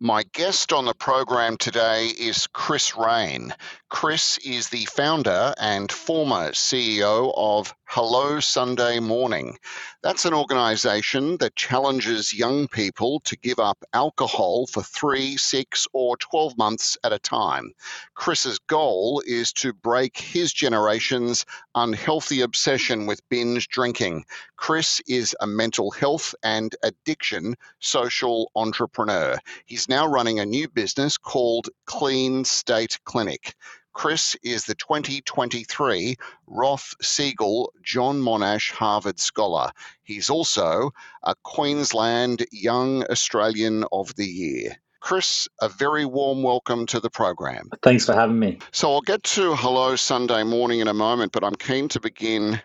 My guest on the program today is Chris Raine. Chris is the founder and former CEO of Hello Sunday Morning. That's an organization that challenges young people to give up alcohol for three, six, or 12 months at a time. Chris's goal is to break his generation's unhealthy obsession with binge drinking. Chris is a mental health and addiction social entrepreneur. He's now running a new business called Clean Slate Clinic. Chris is the 2023 Roth Siegel John Monash Harvard Scholar. He's also a Queensland Young Australian of the Year. Chris, a very warm welcome to the program. Thanks for having me. So I'll get to Hello Sunday Morning in a moment, but I'm keen to begin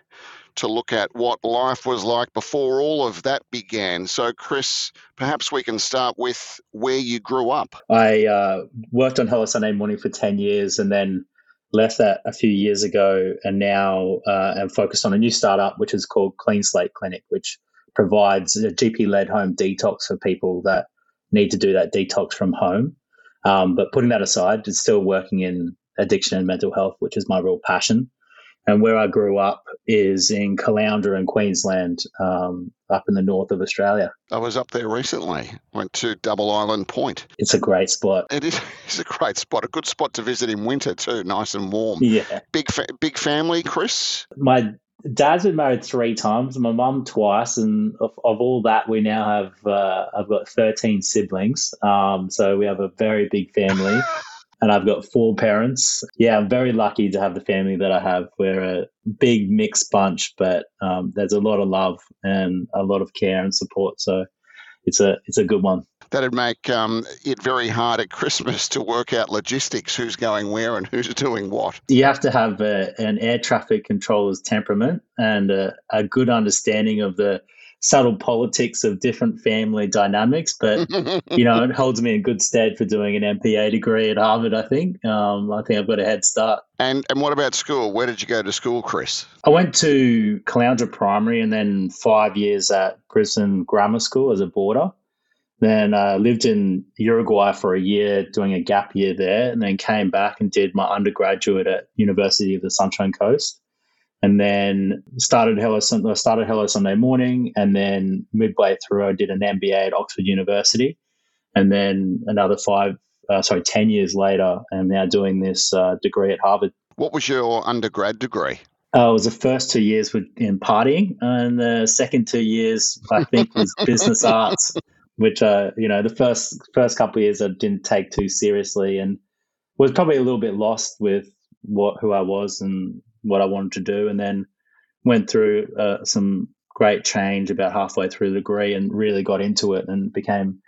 to look at what life was like before all of that began. So, Chris, perhaps we can start with where you grew up. I uh, worked on Hello Sunday Morning for 10 years and then left that a few years ago and now uh, am focused on a new startup, which is called Clean Slate Clinic, which provides a GP led home detox for people that need to do that detox from home. Um, but putting that aside, it's still working in addiction and mental health, which is my real passion. And where I grew up is in Caloundra in Queensland, um, up in the north of Australia. I was up there recently. Went to Double Island Point. It's a great spot. It is. It's a great spot. A good spot to visit in winter too. Nice and warm. Yeah. Big fa- big family, Chris. My dad's been married three times. My mum twice, and of, of all that, we now have uh, I've got thirteen siblings. Um, so we have a very big family. and I've got four parents. Yeah, I'm very lucky to have the family that I have. We're a big mixed bunch, but um, there's a lot of love and a lot of care and support. So it's a it's a good one. That'd make um, it very hard at Christmas to work out logistics, who's going where and who's doing what. You have to have a, an air traffic controller's temperament and a, a good understanding of the subtle politics of different family dynamics, but you know, it holds me in good stead for doing an MPA degree at Harvard. I think. Um, I think I've got a head start. And and what about school? Where did you go to school, Chris? I went to Caloundra Primary and then five years at Brisbane Grammar School as a boarder. Then I uh, lived in Uruguay for a year, doing a gap year there, and then came back and did my undergraduate at University of the Sunshine Coast and then started Hello started Hello Sunday Morning, and then midway through I did an MBA at Oxford University, and then another five, uh, sorry, ten years later, I'm now doing this uh, degree at Harvard. What was your undergrad degree? Uh, it was the first two years with, in partying, and the second two years I think was business arts, which uh, you know the first first couple of years I didn't take too seriously, and was probably a little bit lost with what who I was and what I wanted to do, and then went through uh, some great change about halfway through the degree and really got into it and became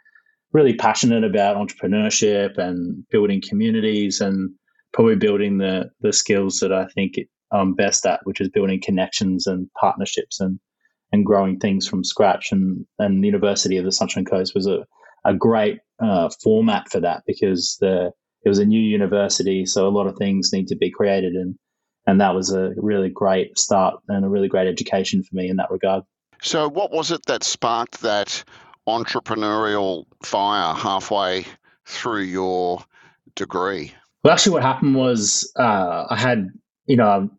really passionate about entrepreneurship and building communities and probably building the the skills that I think I'm best at, which is building connections and partnerships and and growing things from scratch. And and the University of the Sunshine Coast was a a great uh, format for that because the it was a new university, so a lot of things need to be created and and that was a really great start and a really great education for me in that regard. So, what was it that sparked that entrepreneurial fire halfway through your degree? Well, actually, what happened was uh, I had, you know,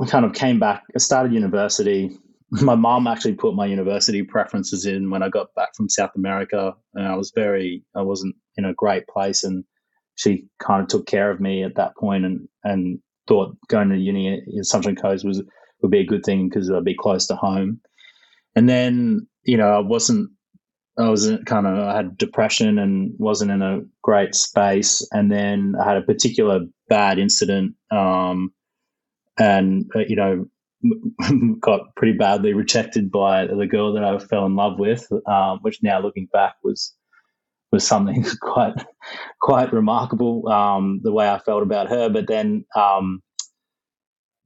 I kind of came back. I started university. My mom actually put my university preferences in when I got back from South America, and I was very, I wasn't in a great place, and she kind of took care of me at that point, and and thought going to uni in Sunshine Coast was would be a good thing because I'd be close to home. And then you know I wasn't I was kind of I had depression and wasn't in a great space. And then I had a particular bad incident, um, and uh, you know got pretty badly rejected by the girl that I fell in love with, um, which now looking back was was something quite quite remarkable. Um, the way I felt about her, but then um,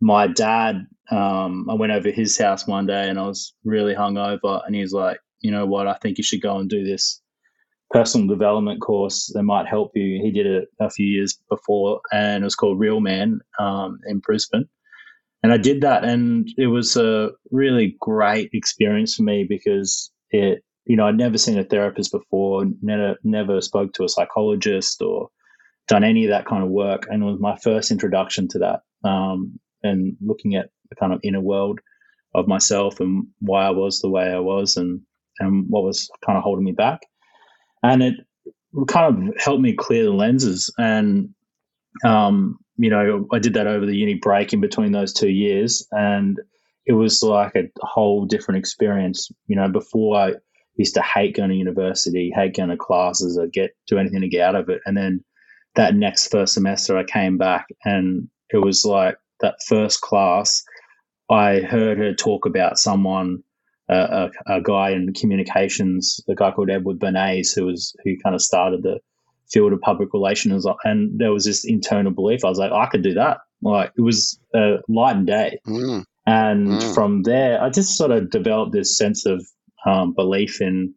my dad, um, I went over his house one day and I was really hungover, and he was like, "You know what? I think you should go and do this personal development course that might help you." He did it a few years before, and it was called Real Man um, in Brisbane. And I did that, and it was a really great experience for me because it you know, I'd never seen a therapist before, never never spoke to a psychologist or done any of that kind of work, and it was my first introduction to that. Um, and looking at the kind of inner world of myself and why I was the way I was, and and what was kind of holding me back, and it kind of helped me clear the lenses. And um, you know, I did that over the uni break in between those two years, and it was like a whole different experience. You know, before I used to hate going to university, hate going to classes, or get do anything to get out of it, and then that next first semester, I came back, and it was like that first class. I heard her talk about someone, uh, a, a, guy in communications, a guy called Edward Bernays, who was who kind of started the field of public relations, and there was this internal belief. I was like, I could do that. Like it was a light and day. Mm. And mm. from there, I just sort of developed this sense of um, belief in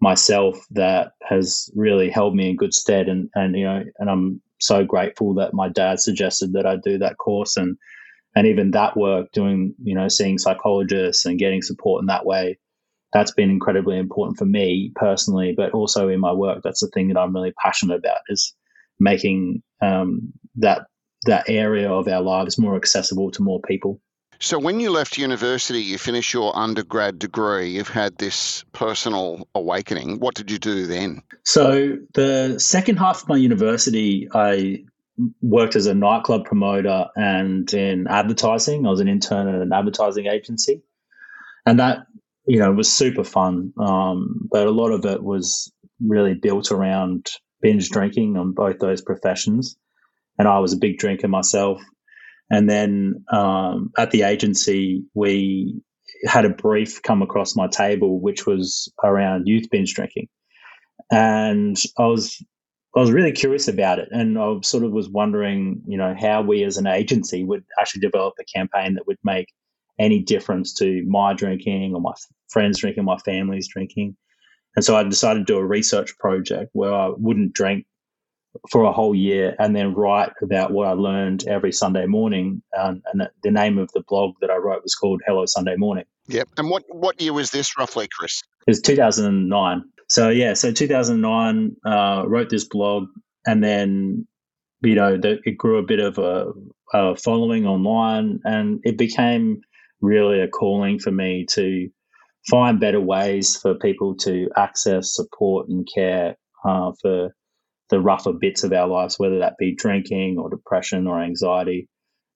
myself that has really held me in good stead. And, and, you know, and I'm so grateful that my dad suggested that I do that course. And, and even that work doing, you know, seeing psychologists and getting support in that way, that's been incredibly important for me personally, but also in my work. That's the thing that I'm really passionate about is making um, that that area of our lives more accessible to more people. So, when you left university, you finished your undergrad degree, you've had this personal awakening. What did you do then? So, the second half of my university, I worked as a nightclub promoter and in advertising. I was an intern at an advertising agency. And that, you know, was super fun. Um, but a lot of it was really built around binge drinking on both those professions. And I was a big drinker myself. And then um, at the agency, we had a brief come across my table, which was around youth binge drinking, and I was I was really curious about it, and I sort of was wondering, you know, how we as an agency would actually develop a campaign that would make any difference to my drinking or my friends drinking, my family's drinking. And so I decided to do a research project where I wouldn't drink for a whole year and then write about what I learned every Sunday morning. Um, and the name of the blog that I wrote was called Hello Sunday Morning. Yep. And what, what year was this roughly, Chris? It was 2009. So, yeah, so 2009, uh, wrote this blog and then, you know, the, it grew a bit of a, a following online and it became really a calling for me to find better ways for people to access support and care uh, for the rougher bits of our lives, whether that be drinking or depression or anxiety.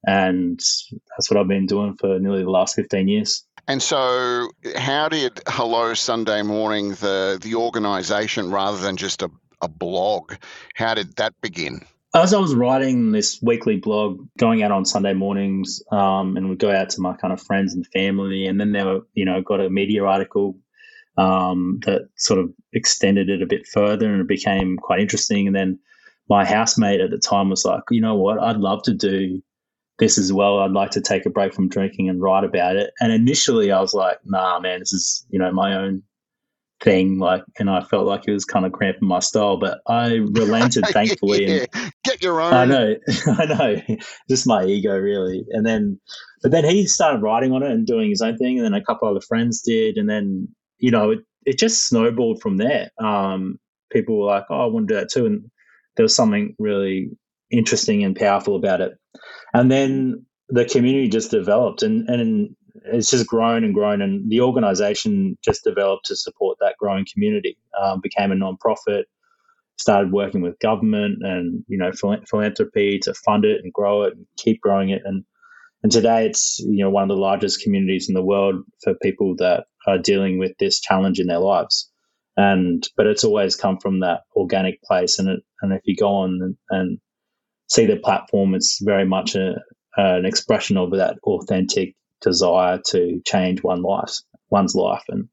And that's what I've been doing for nearly the last 15 years. And so, how did Hello Sunday Morning, the, the organization, rather than just a, a blog, how did that begin? As I was writing this weekly blog, going out on Sunday mornings, um, and would go out to my kind of friends and family, and then there were, you know, got a media article um, that sort of extended it a bit further and it became quite interesting. And then my housemate at the time was like, you know what, I'd love to do this as well. I'd like to take a break from drinking and write about it. And initially I was like, nah, man, this is, you know, my own thing. Like, and I felt like it was kind of cramping my style, but I relented thankfully. yeah. and Get your own. I know, I know, just my ego really. And then, but then he started writing on it and doing his own thing. And then a couple of other friends did. And then you know, it, it just snowballed from there. Um, people were like, oh, I want to do that too. And there was something really interesting and powerful about it. And then the community just developed and, and it's just grown and grown. And the organization just developed to support that growing community, um, became a nonprofit, started working with government and, you know, philanthropy to fund it and grow it and keep growing it. And, and today it's, you know, one of the largest communities in the world for people that are dealing with this challenge in their lives. And but it's always come from that organic place. And it, and if you go on and, and see the platform, it's very much a, an expression of that authentic desire to change one life, one's life. And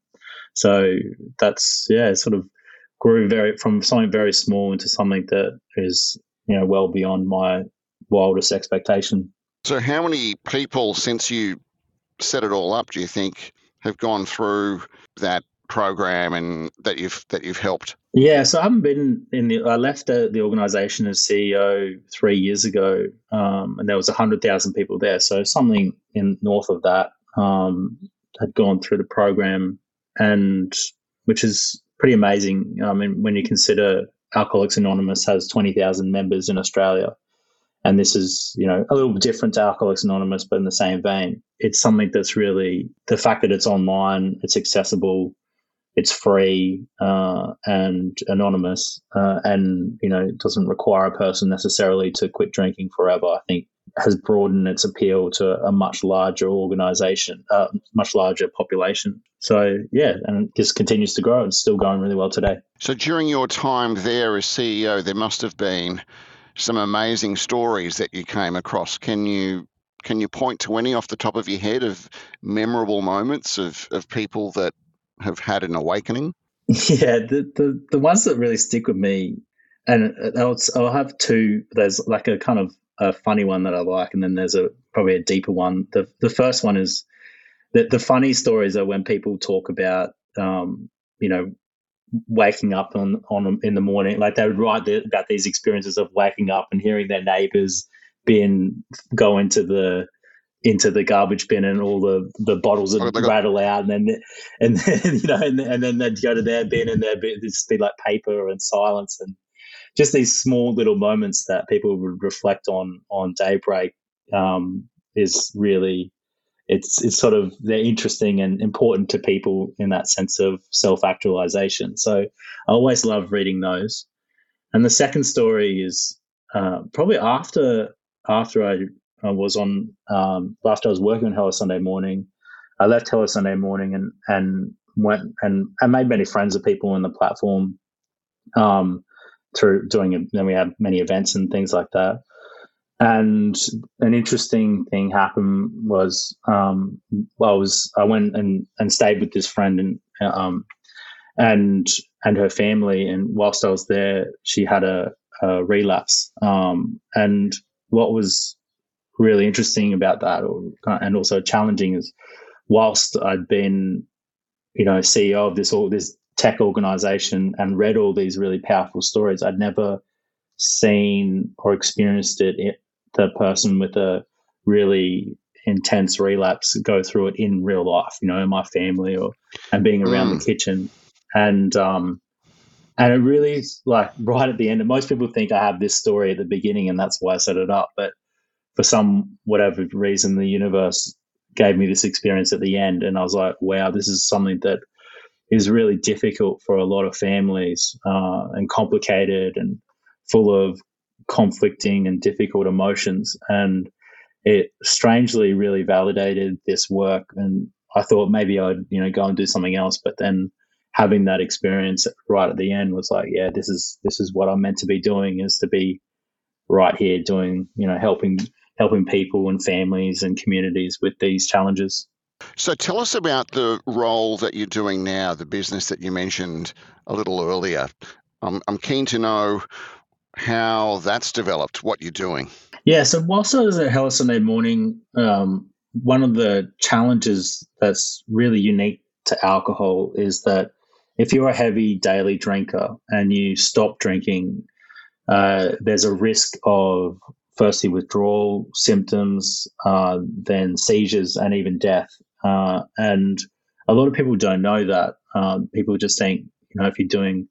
so that's yeah, sort of grew very from something very small into something that is you know well beyond my wildest expectation. So, how many people since you set it all up do you think have gone through that program and that you've that you've helped? Yeah, so I haven't been in the. I left the, the organization as CEO three years ago, um, and there was hundred thousand people there. So something in north of that um, had gone through the program, and which is pretty amazing. I mean, when you consider Alcoholics Anonymous has 20,000 members in Australia, and this is, you know, a little different to Alcoholics Anonymous, but in the same vein. It's something that's really the fact that it's online, it's accessible, it's free uh, and anonymous, uh, and you know, it doesn't require a person necessarily to quit drinking forever. I think has broadened its appeal to a much larger organization, uh, much larger population. So, yeah, and it just continues to grow. It's still going really well today. So, during your time there as CEO, there must have been some amazing stories that you came across. Can you can you point to any off the top of your head of memorable moments of, of people that have had an awakening? Yeah, the, the, the ones that really stick with me, and I'll, I'll have two. There's like a kind of a funny one that I like, and then there's a probably a deeper one. The the first one is that the funny stories are when people talk about, um, you know, waking up on on in the morning. Like they would write the, about these experiences of waking up and hearing their neighbors bin go into the into the garbage bin and all the, the bottles would oh, rattle out and then and then you know and, and then they'd go to their bin and there'd be, just be like paper and silence and just these small little moments that people would reflect on on daybreak um, is really it's it's sort of they're interesting and important to people in that sense of self actualization. So I always love reading those. And the second story is uh, probably after after I, I was on um, after I was working on Hello Sunday Morning. I left Hello Sunday Morning and and went and I made many friends of people on the platform um, through doing. Then we had many events and things like that. And an interesting thing happened was um, I was I went and, and stayed with this friend and um, and and her family. And whilst I was there, she had a, a relapse. Um, and what was really interesting about that, or, and also challenging, is whilst I'd been, you know, CEO of this all this tech organization and read all these really powerful stories, I'd never seen or experienced it the person with a really intense relapse go through it in real life, you know, in my family or and being around mm. the kitchen. And um and it really like right at the end, most people think I have this story at the beginning and that's why I set it up. But for some whatever reason the universe gave me this experience at the end and I was like, wow, this is something that is really difficult for a lot of families uh, and complicated and full of conflicting and difficult emotions. And it strangely really validated this work. And I thought maybe I'd, you know, go and do something else. But then having that experience right at the end was like, yeah, this is this is what I'm meant to be doing is to be right here doing, you know, helping helping people and families and communities with these challenges. So tell us about the role that you're doing now, the business that you mentioned a little earlier. I'm, I'm keen to know how that's developed, what you're doing. Yeah, so whilst I was at Hello Sunday Morning, um, one of the challenges that's really unique to alcohol is that if you're a heavy daily drinker and you stop drinking, uh, there's a risk of firstly withdrawal symptoms, uh, then seizures, and even death. Uh, and a lot of people don't know that. Um, people just think, you know, if you're doing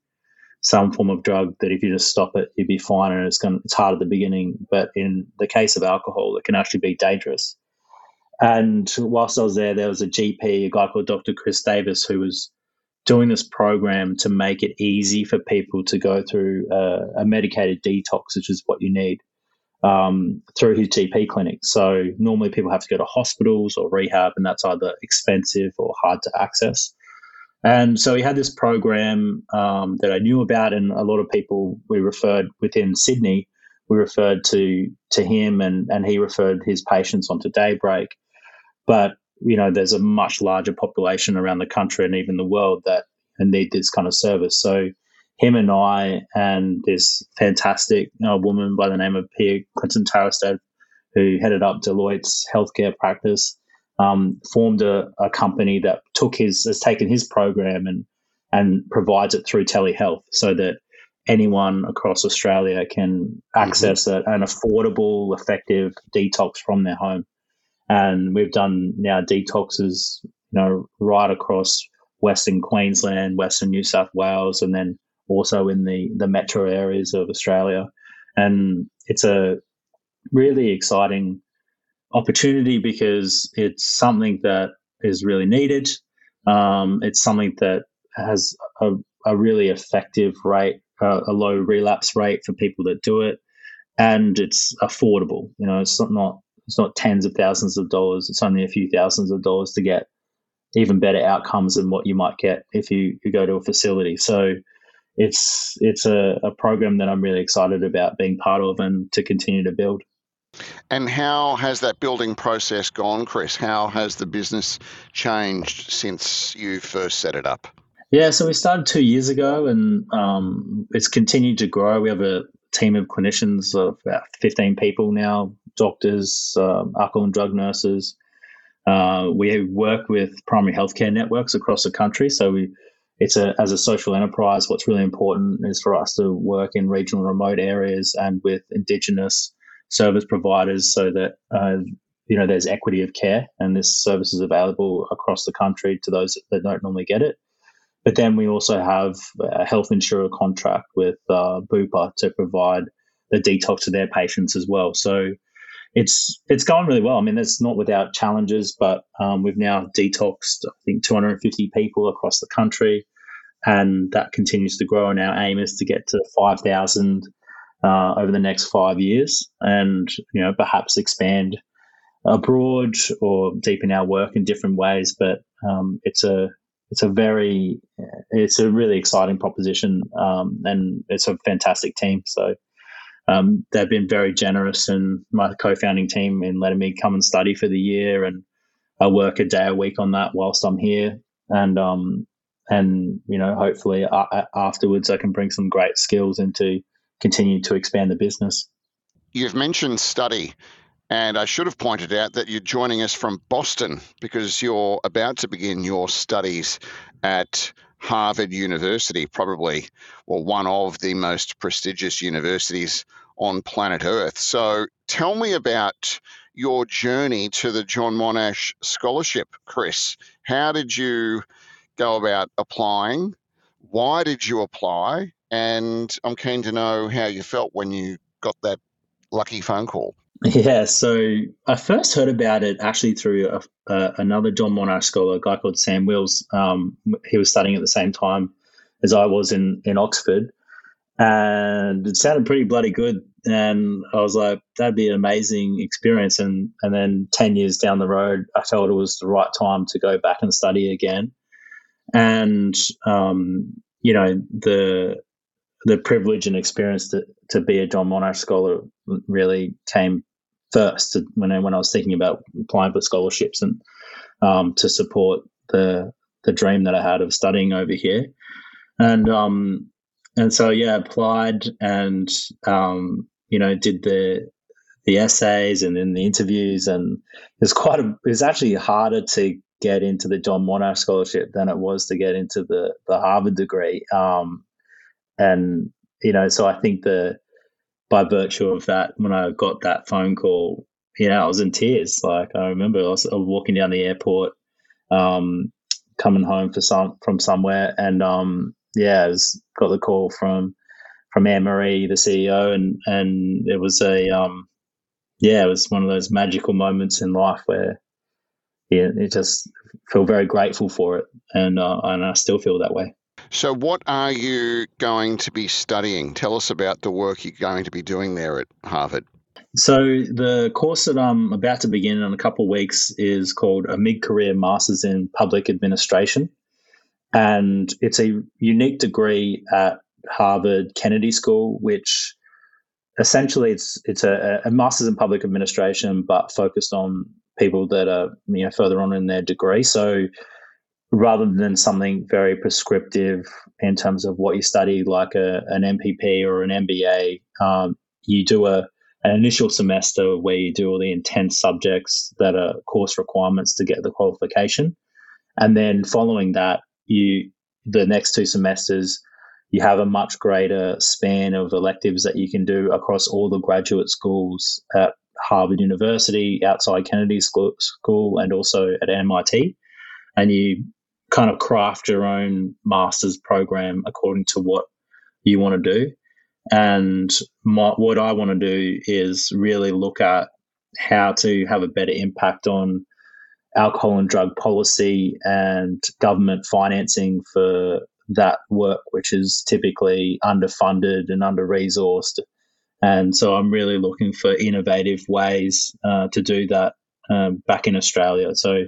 some form of drug that if you just stop it, you'd be fine, and it's going it's hard at the beginning. But in the case of alcohol, it can actually be dangerous. And whilst I was there, there was a GP, a guy called Dr. Chris Davis, who was doing this program to make it easy for people to go through a, a medicated detox, which is what you need, um, through his GP clinic. So normally people have to go to hospitals or rehab, and that's either expensive or hard to access. And so he had this program um, that I knew about, and a lot of people we referred within Sydney, we referred to to him, and and he referred his patients onto Daybreak. But you know, there's a much larger population around the country and even the world that need this kind of service. So him and I and this fantastic woman by the name of Pia Clinton Tarestad, who headed up Deloitte's healthcare practice, um, formed a, a, company that took his has taken his program and and provides it through telehealth so that anyone across Australia can access mm-hmm. a, an affordable, effective detox from their home. And we've done now detoxes, you know, right across Western Queensland, Western New South Wales, and then also in the the metro areas of Australia. And it's a really exciting opportunity because it's something that is really needed. Um, it's something that has a, a really effective rate, uh, a low relapse rate for people that do it, and it's affordable. You know, it's not not it's not tens of thousands of dollars. It's only a few thousands of dollars to get even better outcomes than what you might get if you, you go to a facility. So it's it's a, a program that I'm really excited about being part of and to continue to build. And how has that building process gone, Chris? How has the business changed since you first set it up? Yeah, so we started two years ago and um, it's continued to grow. We have a team of clinicians of about 15 people now doctors, um, alcohol and drug nurses. Uh, we work with primary healthcare networks across the country. So we, it's a as a social enterprise. What's really important is for us to work in regional, remote areas and with Indigenous service providers, so that uh, you know there's equity of care and this service is available across the country to those that don't normally get it. But then we also have a health insurer contract with uh, Bupa to provide the detox to their patients as well. So it's it's going really well. I mean, it's not without challenges, but um, we've now detoxed I think 250 people across the country, and that continues to grow. And our aim is to get to 5,000 uh, over the next five years, and you know perhaps expand abroad or deepen our work in different ways. But um, it's a it's a very it's a really exciting proposition, um, and it's a fantastic team. So um, they've been very generous and my co-founding team in letting me come and study for the year and I work a day a week on that whilst I'm here and um, and you know hopefully uh, afterwards I can bring some great skills into continue to expand the business. You've mentioned study and I should have pointed out that you're joining us from Boston because you're about to begin your studies at Harvard University, probably, well, one of the most prestigious universities on planet Earth. So tell me about your journey to the John Monash Scholarship, Chris. How did you go about applying? Why did you apply? And I'm keen to know how you felt when you got that lucky phone call. Yeah, so I first heard about it actually through a, uh, another John Monash scholar, a guy called Sam Wills. Um, he was studying at the same time as I was in, in Oxford, and it sounded pretty bloody good. And I was like, that'd be an amazing experience. And and then ten years down the road, I felt it was the right time to go back and study again. And um, you know the the privilege and experience to, to be a John Monash scholar really came first when I, when I was thinking about applying for scholarships and um, to support the the dream that I had of studying over here, and um, and so yeah, applied and um, you know did the the essays and then the interviews, and it's quite it's actually harder to get into the John Monash scholarship than it was to get into the the Harvard degree. Um, and you know, so I think the by virtue of that, when I got that phone call, you know, I was in tears. Like I remember I was, I was walking down the airport, um, coming home for some from somewhere, and um, yeah, I was, got the call from from Anne Marie, the CEO, and and it was a um, yeah, it was one of those magical moments in life where yeah, it just feel very grateful for it, and uh, and I still feel that way. So, what are you going to be studying? Tell us about the work you're going to be doing there at Harvard. So, the course that I'm about to begin in a couple of weeks is called a mid career Masters in Public Administration. And it's a unique degree at Harvard Kennedy School, which essentially it's it's a, a master's in public administration, but focused on people that are you know further on in their degree. So rather than something very prescriptive in terms of what you study, like a, an MPP or an MBA, um, you do a an initial semester where you do all the intense subjects that are course requirements to get the qualification, and then following that, you the next two semesters you have a much greater span of electives that you can do across all the graduate schools at Harvard University, outside Kennedy School, and also at MIT. And you kind of craft your own master's program according to what you want to do. And my, what I want to do is really look at how to have a better impact on alcohol and drug policy and government financing for that work, which is typically underfunded and under resourced. And so I'm really looking for innovative ways uh, to do that um, back in Australia. So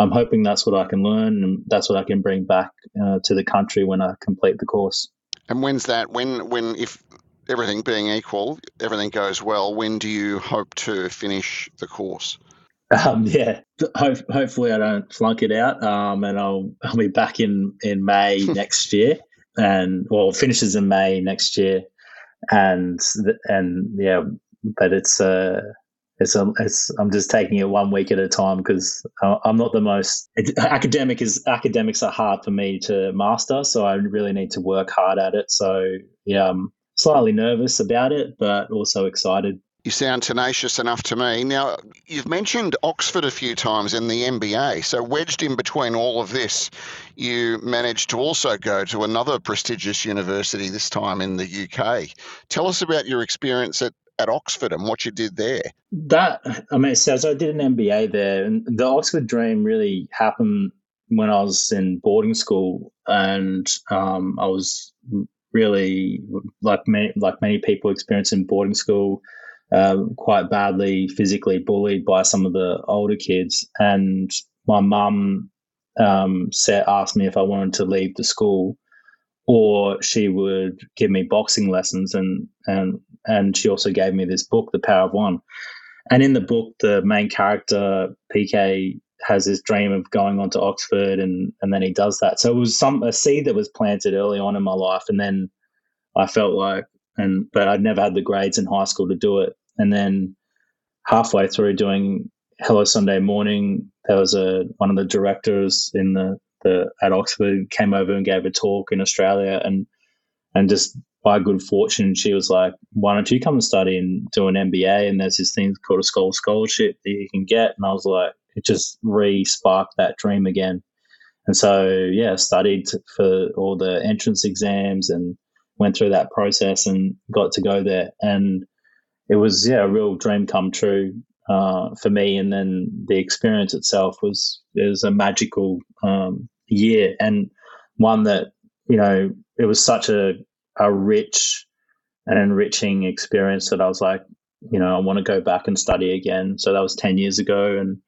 I'm hoping that's what I can learn and that's what I can bring back uh, to the country when I complete the course. And when's that? When, when, if everything being equal, everything goes well, when do you hope to finish the course? Um, yeah, Ho- hopefully I don't flunk it out, um, and I'll I'll be back in in May next year, and well, finishes in May next year, and and yeah, but it's uh it's a, it's I'm just taking it one week at a time because uh, I'm not the most academic is academics are hard for me to master, so I really need to work hard at it. So yeah, I'm slightly nervous about it, but also excited. You sound tenacious enough to me. Now, you've mentioned Oxford a few times in the MBA. So, wedged in between all of this, you managed to also go to another prestigious university, this time in the UK. Tell us about your experience at, at Oxford and what you did there. That, I mean, so I did an MBA there, and the Oxford dream really happened when I was in boarding school, and um, I was really like many like many people experience in boarding school um, quite badly physically bullied by some of the older kids. And my mum um, said, asked me if I wanted to leave the school, or she would give me boxing lessons. And and and she also gave me this book, The Power of One. And in the book, the main character PK has this dream of going on to Oxford, and and then he does that. So it was some a seed that was planted early on in my life, and then I felt like and but I'd never had the grades in high school to do it. And then halfway through doing Hello Sunday Morning, there was a one of the directors in the, the at Oxford came over and gave a talk in Australia, and and just by good fortune, she was like, "Why don't you come and study and do an MBA?" And there's this thing called a Skoll scholarship that you can get, and I was like, it just re-sparked that dream again. And so, yeah, studied for all the entrance exams and went through that process and got to go there. And it was yeah a real dream come true uh, for me. And then the experience itself was it was a magical um, year and one that you know it was such a a rich and enriching experience that I was like, you know, I want to go back and study again. So that was ten years ago, and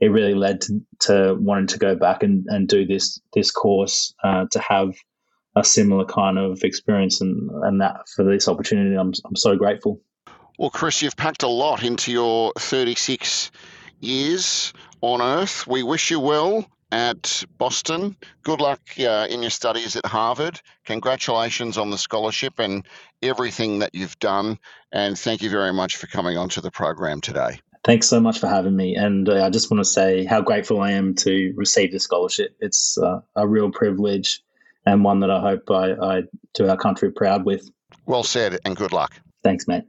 it really led to, to wanting to go back and, and do this this course uh, to have a similar kind of experience and, and that for this opportunity. I'm I'm so grateful. Well, Chris, you've packed a lot into your 36 years on Earth. We wish you well at Boston. Good luck uh, in your studies at Harvard. Congratulations on the scholarship and everything that you've done. And thank you very much for coming onto the program today. Thanks so much for having me. And uh, I just want to say how grateful I am to receive the scholarship. It's uh, a real privilege and one that I hope I, I do our country proud with. Well said, and good luck. Thanks, mate.